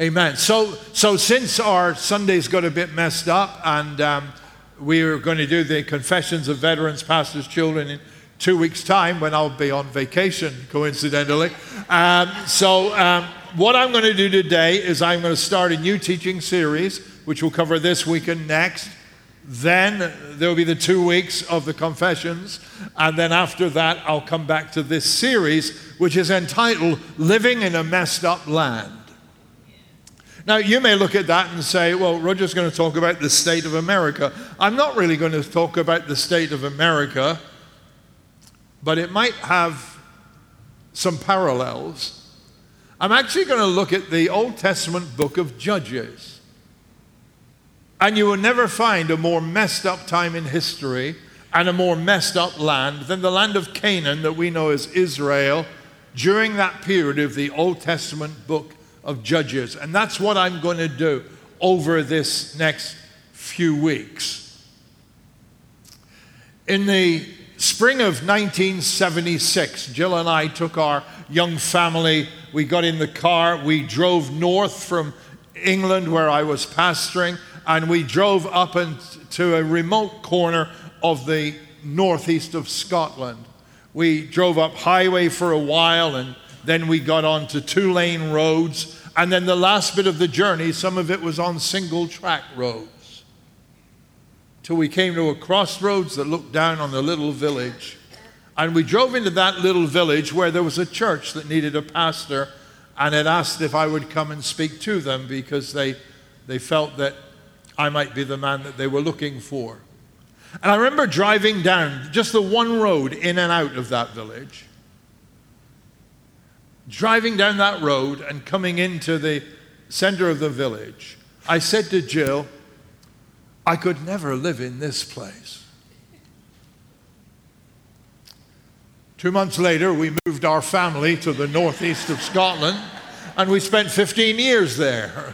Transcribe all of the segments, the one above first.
Amen. So, so since our Sundays got a bit messed up, and um, we are going to do the confessions of veterans, pastors, children in two weeks' time when I'll be on vacation, coincidentally. Um, so, um, what I'm going to do today is I'm going to start a new teaching series, which will cover this week and next. Then there will be the two weeks of the confessions. And then after that, I'll come back to this series, which is entitled Living in a Messed Up Land. Now, you may look at that and say, well, Roger's going to talk about the state of America. I'm not really going to talk about the state of America, but it might have some parallels. I'm actually going to look at the Old Testament book of Judges. And you will never find a more messed up time in history and a more messed up land than the land of Canaan that we know as Israel during that period of the Old Testament book of Judges. And that's what I'm going to do over this next few weeks. In the spring of 1976, Jill and I took our young family, we got in the car, we drove north from England where I was pastoring, and we drove up into a remote corner of the northeast of Scotland. We drove up highway for a while and then we got onto two lane roads. And then the last bit of the journey, some of it was on single track roads. Till we came to a crossroads that looked down on the little village. And we drove into that little village where there was a church that needed a pastor and had asked if I would come and speak to them because they, they felt that I might be the man that they were looking for. And I remember driving down just the one road in and out of that village. Driving down that road and coming into the center of the village, I said to Jill, I could never live in this place. Two months later, we moved our family to the northeast of Scotland, and we spent 15 years there.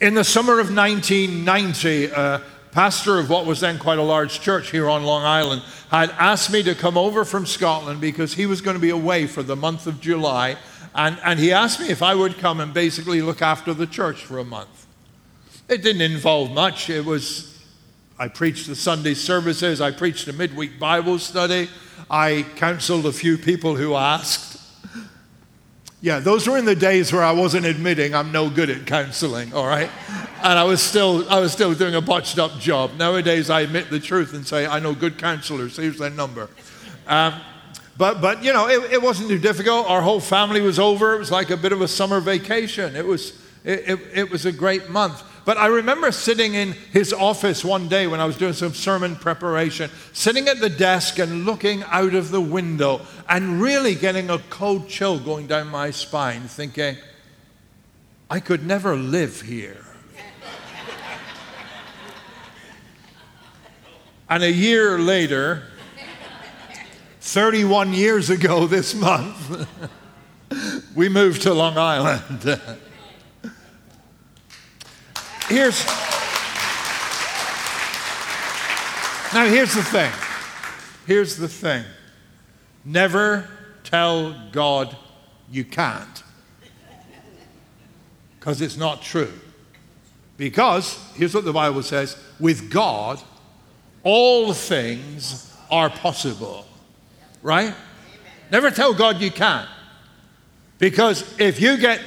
In the summer of 1990, a uh, pastor of what was then quite a large church here on Long Island had asked me to come over from Scotland because he was going to be away for the month of July. And, and he asked me if I would come and basically look after the church for a month. It didn't involve much. It was, I preached the Sunday services, I preached a midweek Bible study, I counseled a few people who asked. Yeah, those were in the days where I wasn't admitting I'm no good at counseling, all right? And I was still, I was still doing a botched up job. Nowadays, I admit the truth and say, I know good counselors. Here's their number. Um, but, but, you know, it, it, wasn't too difficult. Our whole family was over. It was like a bit of a summer vacation. It was, it, it, it was a great month. But I remember sitting in his office one day when I was doing some sermon preparation, sitting at the desk and looking out of the window and really getting a cold chill going down my spine, thinking, I could never live here. and a year later, 31 years ago this month, we moved to Long Island. Here's Now here's the thing. Here's the thing. Never tell God you can't. Because it's not true. Because here's what the Bible says, with God all things are possible. Right? Never tell God you can't. Because if you get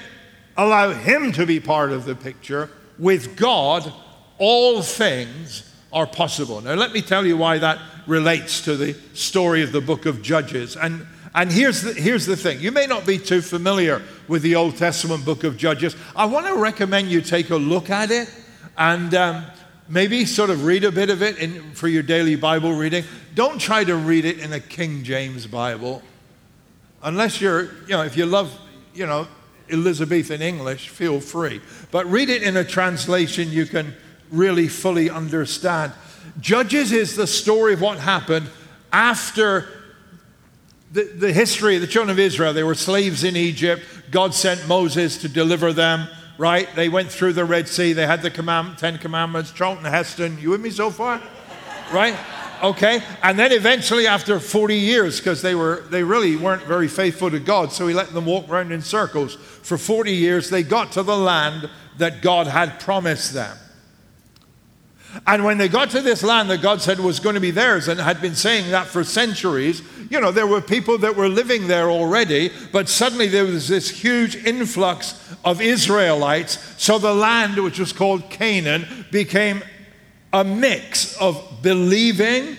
allow him to be part of the picture, with God, all things are possible. Now, let me tell you why that relates to the story of the book of Judges. And, and here's, the, here's the thing you may not be too familiar with the Old Testament book of Judges. I want to recommend you take a look at it and um, maybe sort of read a bit of it in, for your daily Bible reading. Don't try to read it in a King James Bible. Unless you're, you know, if you love, you know, Elizabethan English, feel free. But read it in a translation you can really fully understand. Judges is the story of what happened after the, the history of the children of Israel. They were slaves in Egypt. God sent Moses to deliver them, right? They went through the Red Sea. They had the command, Ten Commandments. Charlton Heston, you with me so far? right? Okay? And then eventually, after 40 years, because they, were, they really weren't very faithful to God, so he let them walk around in circles. For 40 years, they got to the land that God had promised them. And when they got to this land that God said was going to be theirs and had been saying that for centuries, you know, there were people that were living there already, but suddenly there was this huge influx of Israelites. So the land, which was called Canaan, became a mix of believing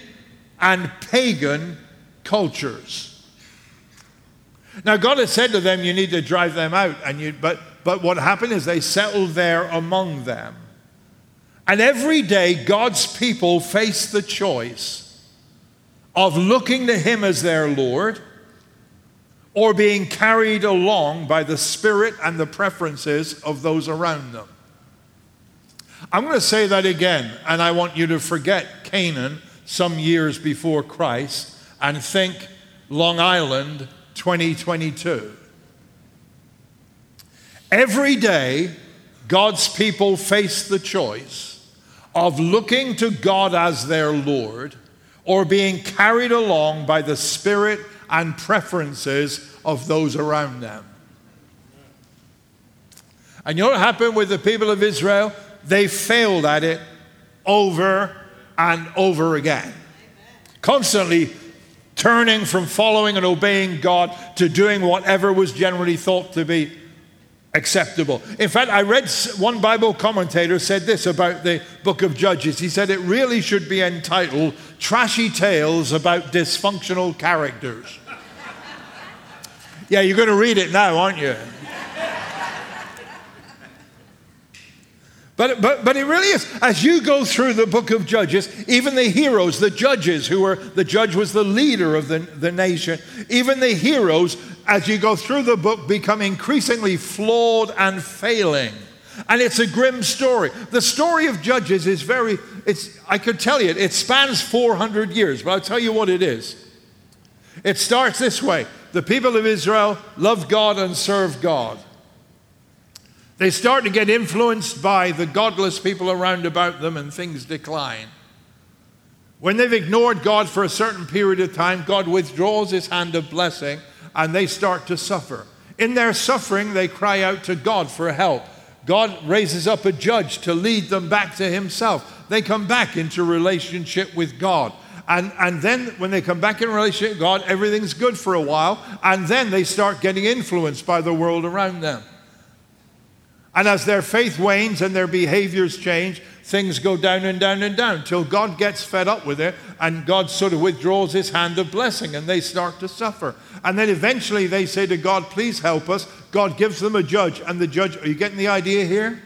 and pagan cultures. Now, God had said to them, You need to drive them out. And you, but, but what happened is they settled there among them. And every day, God's people face the choice of looking to Him as their Lord or being carried along by the spirit and the preferences of those around them. I'm going to say that again, and I want you to forget Canaan some years before Christ and think Long Island 2022. Every day, God's people face the choice of looking to God as their Lord or being carried along by the spirit and preferences of those around them. And you know what happened with the people of Israel? They failed at it over and over again. Constantly turning from following and obeying God to doing whatever was generally thought to be acceptable. In fact, I read one Bible commentator said this about the book of Judges. He said it really should be entitled Trashy Tales About Dysfunctional Characters. yeah, you're going to read it now, aren't you? But, but, but it really is. As you go through the book of Judges, even the heroes, the judges who were, the judge was the leader of the, the nation, even the heroes, as you go through the book, become increasingly flawed and failing. And it's a grim story. The story of Judges is very, it's, I could tell you, it spans 400 years, but I'll tell you what it is. It starts this way The people of Israel love God and serve God. They start to get influenced by the godless people around about them, and things decline. When they've ignored God for a certain period of time, God withdraws his hand of blessing and they start to suffer. In their suffering, they cry out to God for help. God raises up a judge to lead them back to himself. They come back into relationship with God. And, and then when they come back in relationship with God, everything's good for a while. And then they start getting influenced by the world around them. And as their faith wanes and their behaviors change, things go down and down and down till God gets fed up with it and God sort of withdraws his hand of blessing and they start to suffer. And then eventually they say to God, Please help us. God gives them a judge, and the judge, are you getting the idea here?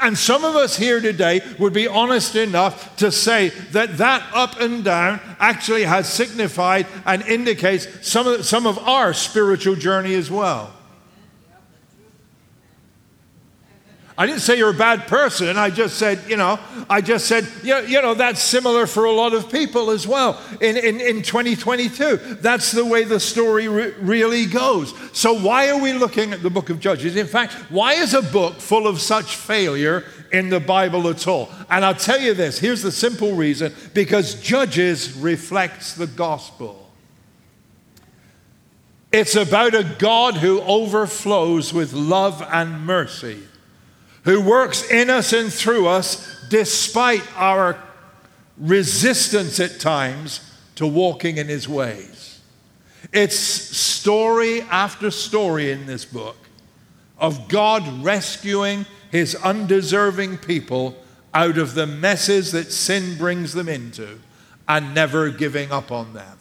And some of us here today would be honest enough to say that that up and down actually has signified and indicates some of, some of our spiritual journey as well. I didn't say you're a bad person. I just said, you know, I just said, you you know that's similar for a lot of people as well in, in, in 2022. That's the way the story re- really goes. So, why are we looking at the book of Judges? In fact, why is a book full of such failure in the Bible at all? And I'll tell you this here's the simple reason because Judges reflects the gospel. It's about a God who overflows with love and mercy who works in us and through us despite our resistance at times to walking in his ways. It's story after story in this book of God rescuing his undeserving people out of the messes that sin brings them into and never giving up on them.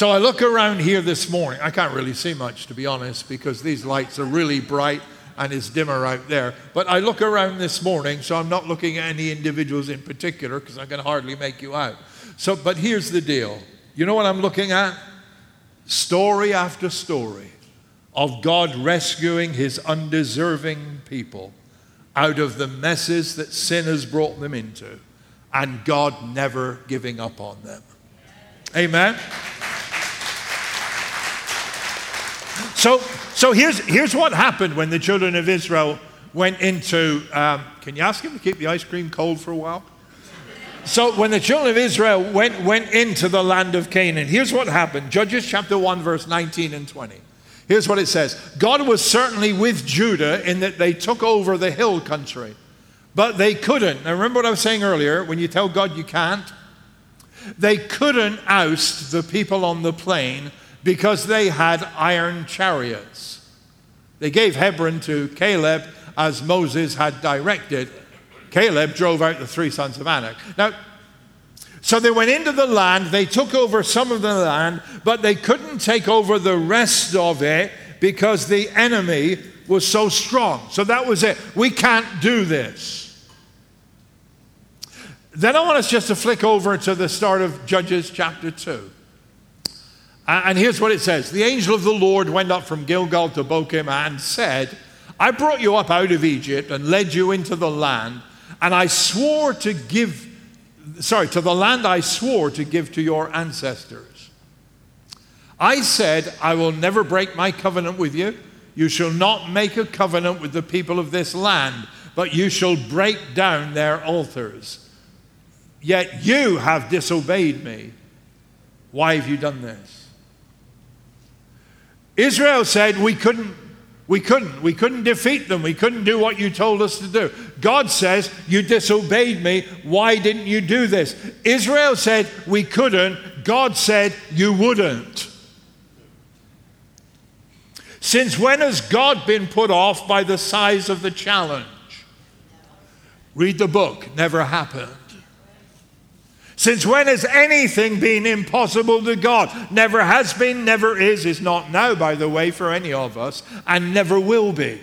So I look around here this morning. I can't really see much, to be honest, because these lights are really bright and it's dimmer out there. But I look around this morning, so I'm not looking at any individuals in particular because I can hardly make you out. So, but here's the deal. You know what I'm looking at? Story after story of God rescuing his undeserving people out of the messes that sin has brought them into, and God never giving up on them. Amen. So, so here's, here's what happened when the children of Israel went into, um, can you ask him to keep the ice cream cold for a while? So when the children of Israel went, went into the land of Canaan, here's what happened Judges chapter 1, verse 19 and 20. Here's what it says God was certainly with Judah in that they took over the hill country, but they couldn't. Now, remember what I was saying earlier when you tell God you can't? They couldn't oust the people on the plain because they had iron chariots. They gave Hebron to Caleb as Moses had directed. Caleb drove out the three sons of Anak. Now, so they went into the land, they took over some of the land, but they couldn't take over the rest of it because the enemy was so strong. So that was it. We can't do this. Then I want us just to flick over to the start of Judges chapter 2. And here's what it says The angel of the Lord went up from Gilgal to Bochim and said, I brought you up out of Egypt and led you into the land, and I swore to give, sorry, to the land I swore to give to your ancestors. I said, I will never break my covenant with you. You shall not make a covenant with the people of this land, but you shall break down their altars. Yet you have disobeyed me. Why have you done this? Israel said, We couldn't we couldn't. We couldn't defeat them. We couldn't do what you told us to do. God says, You disobeyed me. Why didn't you do this? Israel said, We couldn't. God said, You wouldn't. Since when has God been put off by the size of the challenge? Read the book. Never happened. Since when has anything been impossible to God? Never has been, never is, is not now, by the way, for any of us, and never will be.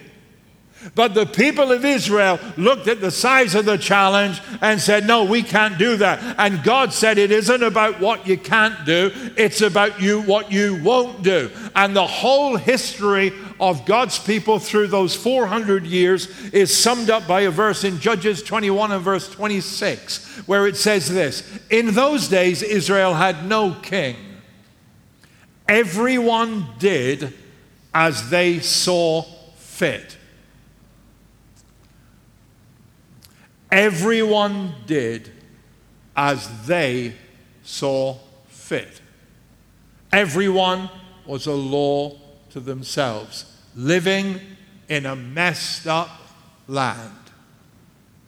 But the people of Israel looked at the size of the challenge and said, No, we can't do that. And God said, It isn't about what you can't do, it's about you what you won't do. And the whole history of God's people through those 400 years is summed up by a verse in Judges 21 and verse 26, where it says this In those days, Israel had no king. Everyone did as they saw fit. Everyone did as they saw fit. Everyone was a law to themselves, living in a messed up land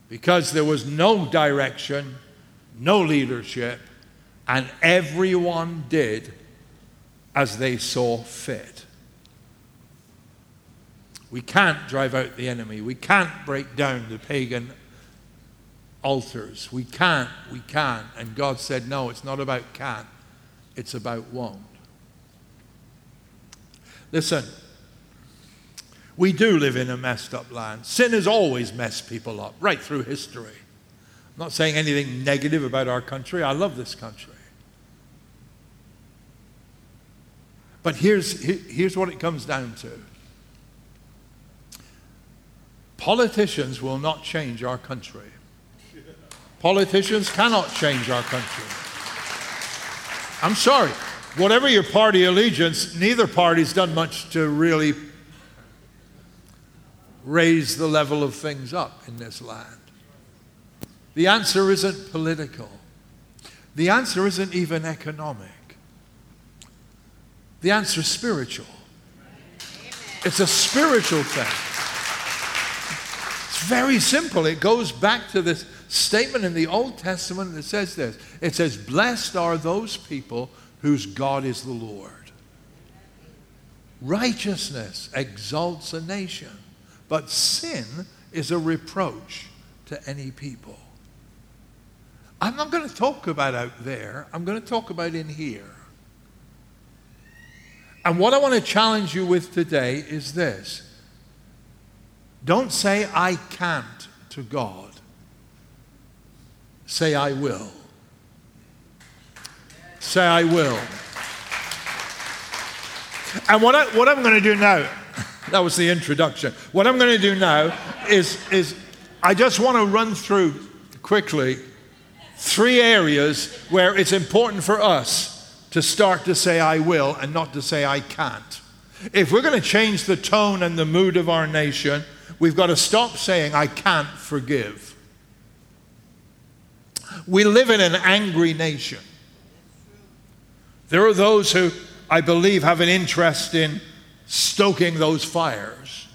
because there was no direction, no leadership, and everyone did as they saw fit. We can't drive out the enemy. We can't break down the pagan altars. We can't, we can't. And God said, no, it's not about can't, it's about won't. Listen, we do live in a messed up land. Sin has always messed people up, right through history. I'm not saying anything negative about our country. I love this country. But here's, here's what it comes down to politicians will not change our country. Politicians cannot change our country. I'm sorry. Whatever your party allegiance, neither party's done much to really raise the level of things up in this land. The answer isn't political. The answer isn't even economic. The answer is spiritual. It's a spiritual thing. It's very simple. It goes back to this statement in the Old Testament that says this it says, Blessed are those people whose God is the Lord. Righteousness exalts a nation, but sin is a reproach to any people. I'm not going to talk about out there, I'm going to talk about in here. And what I want to challenge you with today is this don't say, I can't to God. Say, I will. Say, I will. And what, I, what I'm going to do now, that was the introduction. What I'm going to do now is, is I just want to run through quickly three areas where it's important for us to start to say, I will, and not to say, I can't. If we're going to change the tone and the mood of our nation, we've got to stop saying, I can't forgive. We live in an angry nation. There are those who, I believe, have an interest in stoking those fires.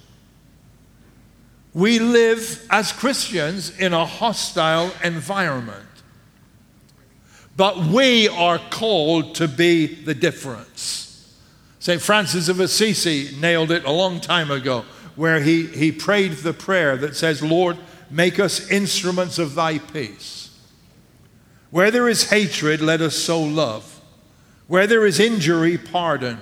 We live as Christians in a hostile environment. But we are called to be the difference. St. Francis of Assisi nailed it a long time ago, where he, he prayed the prayer that says, Lord, make us instruments of thy peace. Where there is hatred, let us sow love. Where there is injury, pardon.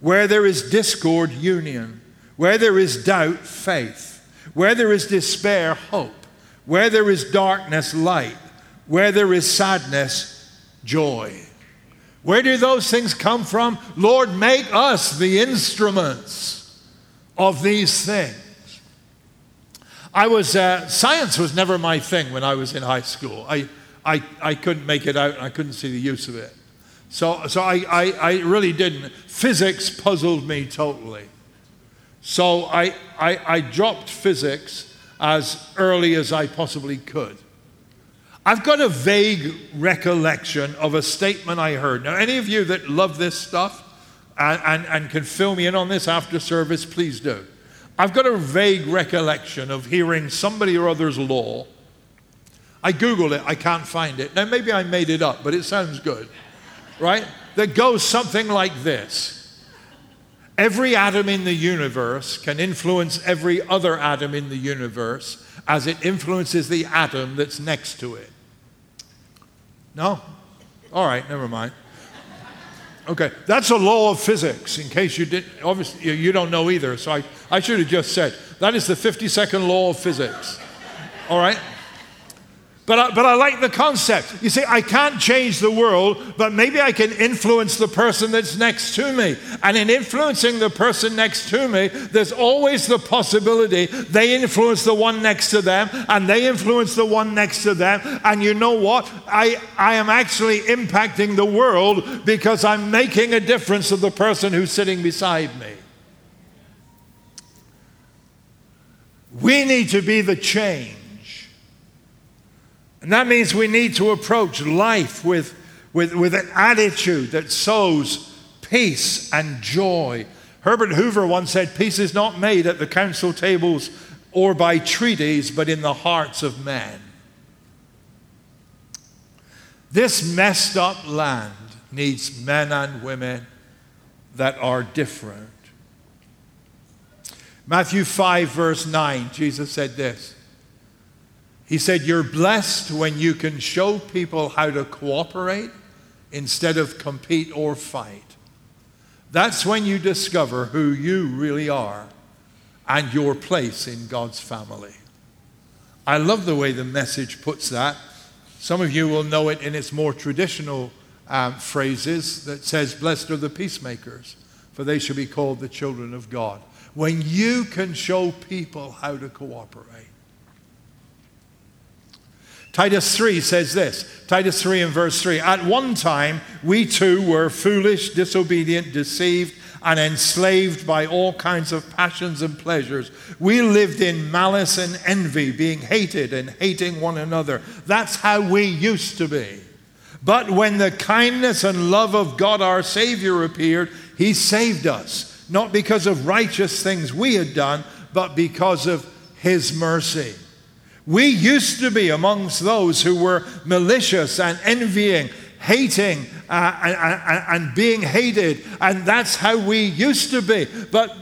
Where there is discord, union. Where there is doubt, faith. Where there is despair, hope. Where there is darkness, light. Where there is sadness, joy. Where do those things come from? Lord, make us the instruments of these things. I was, uh, science was never my thing when I was in high school. I, I, I couldn't make it out, I couldn't see the use of it. So, so I, I, I really didn't. Physics puzzled me totally. So I, I, I dropped physics as early as I possibly could. I've got a vague recollection of a statement I heard. Now, any of you that love this stuff and, and, and, can fill me in on this after service, please do. I've got a vague recollection of hearing somebody or other's law. I Googled it, I can't find it. Now, maybe I made it up, but it sounds good, right? That goes something like this Every atom in the universe can influence every other atom in the universe as it influences the atom that's next to it. No? All right, never mind. Okay, that's a law of physics, in case you didn't, obviously, you don't know either, so I, I should have just said. That is the 52nd law of physics. All right? But I, but I like the concept. You see, I can't change the world, but maybe I can influence the person that's next to me. And in influencing the person next to me, there's always the possibility they influence the one next to them, and they influence the one next to them. And you know what? I, I am actually impacting the world because I'm making a difference to the person who's sitting beside me. We need to be the change and that means we need to approach life with, with, with an attitude that sows peace and joy. Herbert Hoover once said, Peace is not made at the council tables or by treaties, but in the hearts of men. This messed up land needs men and women that are different. Matthew 5, verse 9, Jesus said this he said, You're blessed when you can show people how to cooperate instead of compete or fight. That's when you discover who you really are and your place in God's family. I love the way the message puts that. Some of you will know it in its more traditional um, phrases that says, Blessed are the peacemakers, for they shall be called the children of God. When you can show people how to cooperate. Titus 3 says this Titus 3 and verse 3 At one time, we too were foolish, disobedient, deceived, and enslaved by all kinds of passions and pleasures. We lived in malice and envy, being hated and hating one another. That's how we used to be. But when the kindness and love of God our Savior appeared, He saved us, not because of righteous things we had done, but because of His mercy. We used to be amongst those who were malicious and envying, hating, uh, and, and being hated. And that's how we used to be. But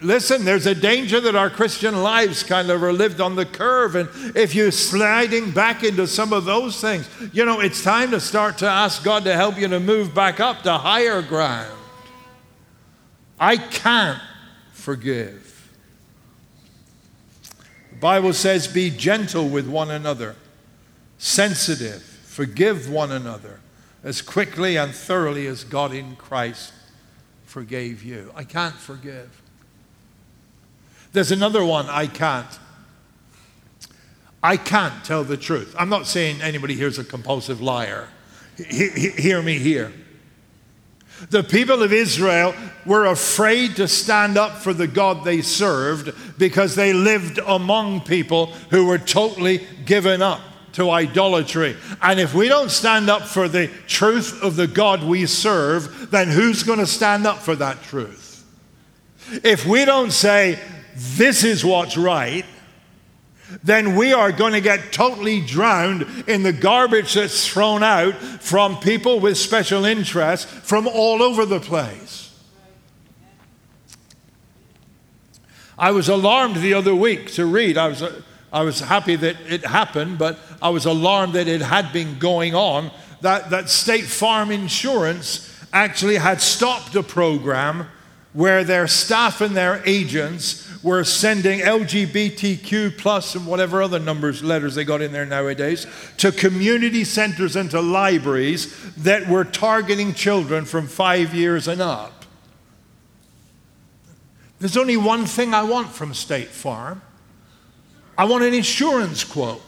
listen, there's a danger that our Christian lives kind of are lived on the curve. And if you're sliding back into some of those things, you know, it's time to start to ask God to help you to move back up to higher ground. I can't forgive. The Bible says, be gentle with one another, sensitive, forgive one another as quickly and thoroughly as God in Christ forgave you. I can't forgive. There's another one I can't. I can't tell the truth. I'm not saying anybody here's a compulsive liar. He, he, hear me here. The people of Israel were afraid to stand up for the God they served because they lived among people who were totally given up to idolatry. And if we don't stand up for the truth of the God we serve, then who's going to stand up for that truth? If we don't say, this is what's right, then we are going to get totally drowned in the garbage that's thrown out from people with special interests from all over the place. I was alarmed the other week to read. I was, I was happy that it happened, but I was alarmed that it had been going on. That, that State Farm Insurance actually had stopped a program where their staff and their agents were sending LGBTQ plus and whatever other numbers, letters they got in there nowadays, to community centers and to libraries that were targeting children from five years and up. There's only one thing I want from State Farm. I want an insurance quote.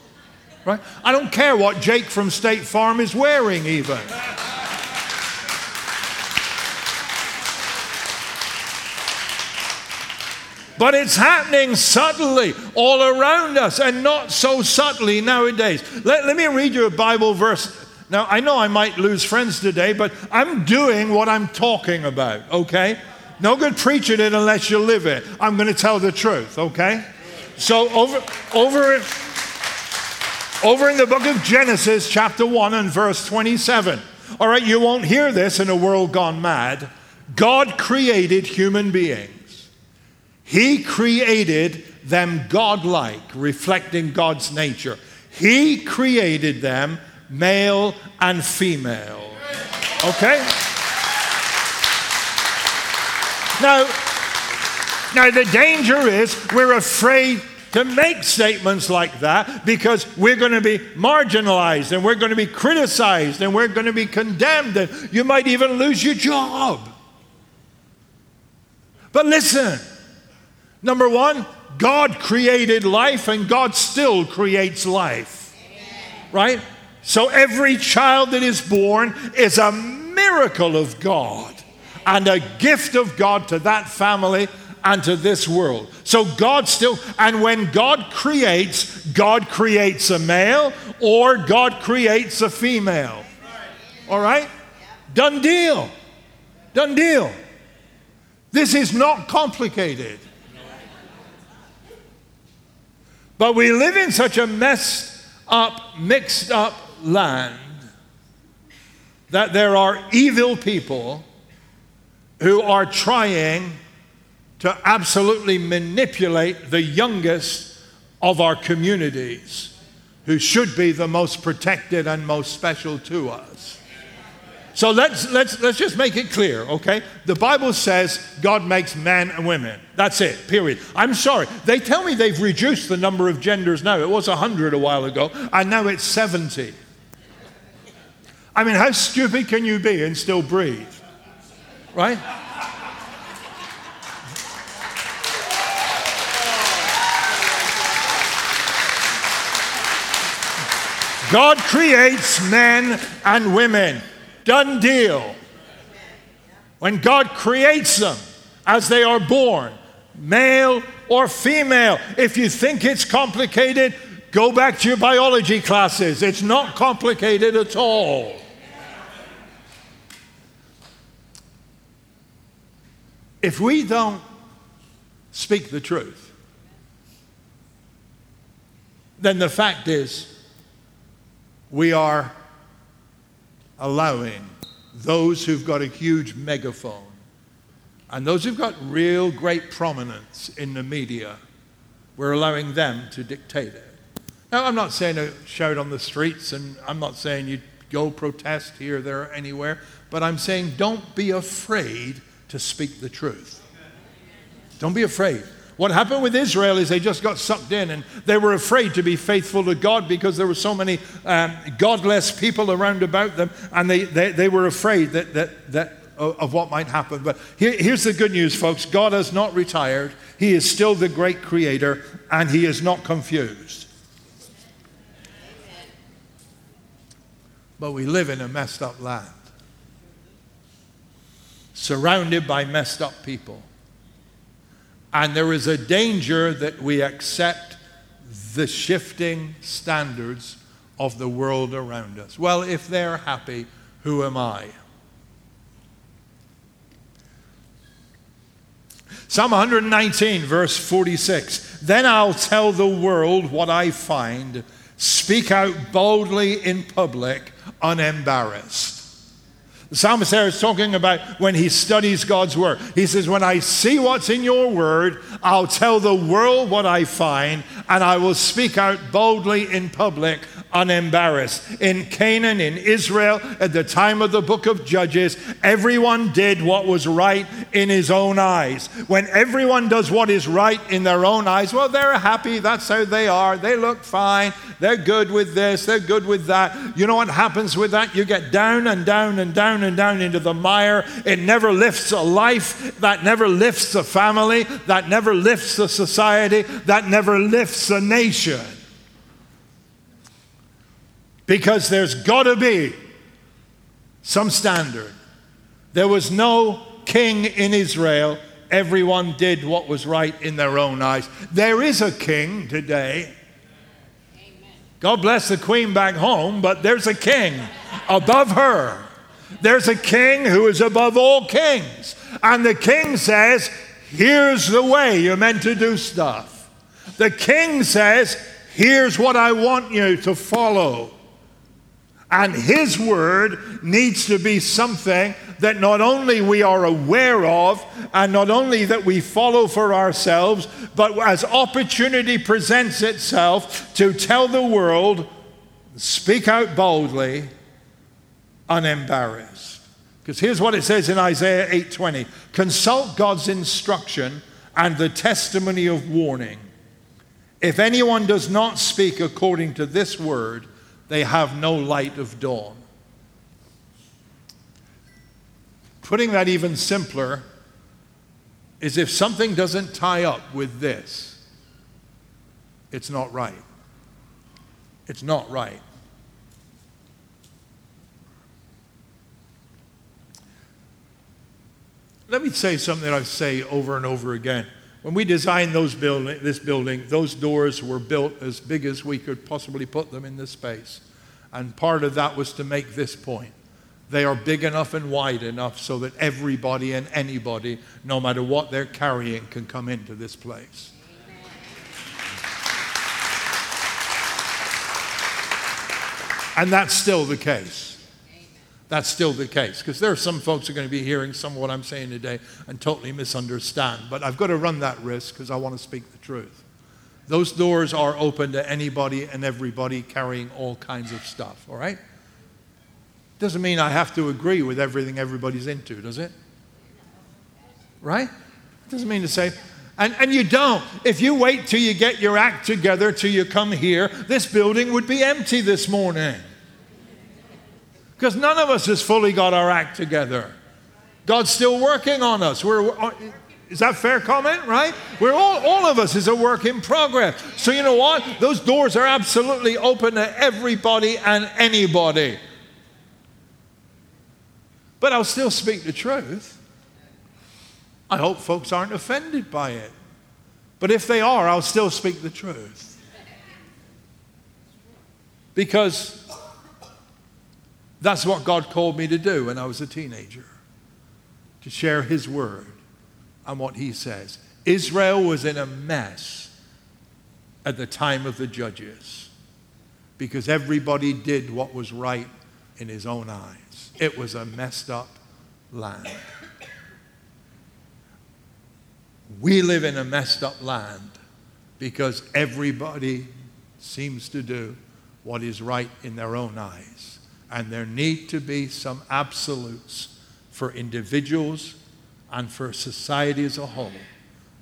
Right? I don't care what Jake from State Farm is wearing, even. But it's happening subtly all around us and not so subtly nowadays. Let, let me read you a Bible verse. Now, I know I might lose friends today, but I'm doing what I'm talking about, okay? No good preaching it unless you live it. I'm going to tell the truth, okay? So, over, over, over in the book of Genesis, chapter 1 and verse 27. All right, you won't hear this in a world gone mad. God created human beings. He created them godlike, reflecting God's nature. He created them male and female. Okay? Now, now the danger is we're afraid to make statements like that because we're going to be marginalized and we're going to be criticized and we're going to be condemned and you might even lose your job. But listen, Number one, God created life and God still creates life. Amen. Right? So every child that is born is a miracle of God and a gift of God to that family and to this world. So God still, and when God creates, God creates a male or God creates a female. All right? Done deal. Done deal. This is not complicated. But we live in such a messed up, mixed up land that there are evil people who are trying to absolutely manipulate the youngest of our communities who should be the most protected and most special to us. So let's, let's, let's just make it clear, okay? The Bible says God makes men and women. That's it, period. I'm sorry. They tell me they've reduced the number of genders now. It was 100 a while ago, and now it's 70. I mean, how stupid can you be and still breathe? Right? God creates men and women. Done deal. When God creates them as they are born, male or female, if you think it's complicated, go back to your biology classes. It's not complicated at all. If we don't speak the truth, then the fact is we are allowing those who've got a huge megaphone and those who've got real great prominence in the media, we're allowing them to dictate it. Now, I'm not saying to shout on the streets, and I'm not saying you go protest here, there, anywhere, but I'm saying don't be afraid to speak the truth. Don't be afraid. What happened with Israel is they just got sucked in and they were afraid to be faithful to God because there were so many um, godless people around about them and they, they, they were afraid that, that, that of what might happen. But here, here's the good news, folks God has not retired, He is still the great creator, and He is not confused. But we live in a messed up land. surrounded by messed up people. And there is a danger that we accept the shifting standards of the world around us. Well, if they're happy, who am I? Psalm 119, verse 46. Then I'll tell the world what I find, speak out boldly in public, unembarrassed. The psalmist there is talking about when he studies God's word. He says, When I see what's in your word, I'll tell the world what I find, and I will speak out boldly in public, unembarrassed. In Canaan, in Israel, at the time of the book of Judges, everyone did what was right in his own eyes. When everyone does what is right in their own eyes, well, they're happy. That's how they are. They look fine. They're good with this. They're good with that. You know what happens with that? You get down and down and down and down into the mire. It never lifts a life. That never lifts a family. That never lifts a society. That never lifts a nation. Because there's got to be some standard. There was no king in Israel. Everyone did what was right in their own eyes. There is a king today. God bless the queen back home, but there's a king above her. There's a king who is above all kings. And the king says, Here's the way you're meant to do stuff. The king says, Here's what I want you to follow. And His Word needs to be something that not only we are aware of and not only that we follow for ourselves, but as opportunity presents itself to tell the world, speak out boldly, unembarrassed. Because here's what it says in Isaiah 8:20, consult God's instruction and the testimony of warning. If anyone does not speak according to this word, they have no light of dawn. Putting that even simpler is if something doesn't tie up with this, it's not right. It's not right. Let me say something that I say over and over again. When we designed those building, this building, those doors were built as big as we could possibly put them in this space. And part of that was to make this point. They are big enough and wide enough so that everybody and anybody, no matter what they're carrying, can come into this place. And that's still the case that's still the case. Because there are some folks who are going to be hearing some of what I'm saying today and totally misunderstand. But I've got to run that risk because I want to speak the truth. Those doors are open to anybody and everybody carrying all kinds of stuff, all right? Doesn't mean I have to agree with everything everybody's into, does it? Right? Doesn't mean to say, and, and you don't. If you wait till you get your act together, till you come here, this building would be empty this morning. Because none of us has fully got our act together. God's still working on us. We're, uh, is that fair comment, right? We're all, all of us is a work in progress. So you know what? Those doors are absolutely open to everybody and anybody. But I'll still speak the truth. I hope folks aren't offended by it. But if they are, I'll still speak the truth. Because that's what God called me to do when I was a teenager to share His word and what He says. Israel was in a mess at the time of the judges because everybody did what was right in his own eyes. It was a messed up land. We live in a messed up land because everybody seems to do what is right in their own eyes. And there need to be some absolutes for individuals and for society as a whole.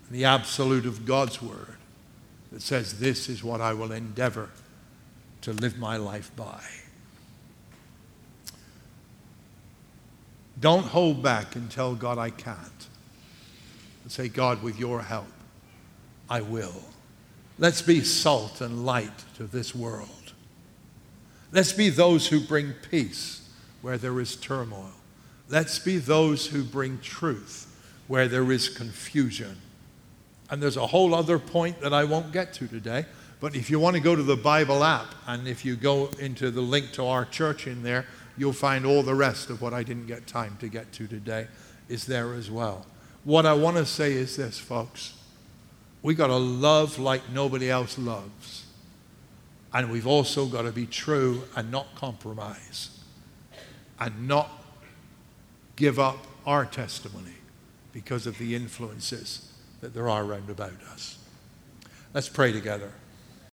The absolute of God's word that says, This is what I will endeavor to live my life by. Don't hold back and tell God I can't. And say, God, with your help, I will. Let's be salt and light to this world. Let's be those who bring peace where there is turmoil. Let's be those who bring truth where there is confusion. And there's a whole other point that I won't get to today. But if you want to go to the Bible app and if you go into the link to our church in there, you'll find all the rest of what I didn't get time to get to today is there as well. What I want to say is this, folks. We got to love like nobody else loves. And we've also got to be true and not compromise and not give up our testimony because of the influences that there are around about us. Let's pray together.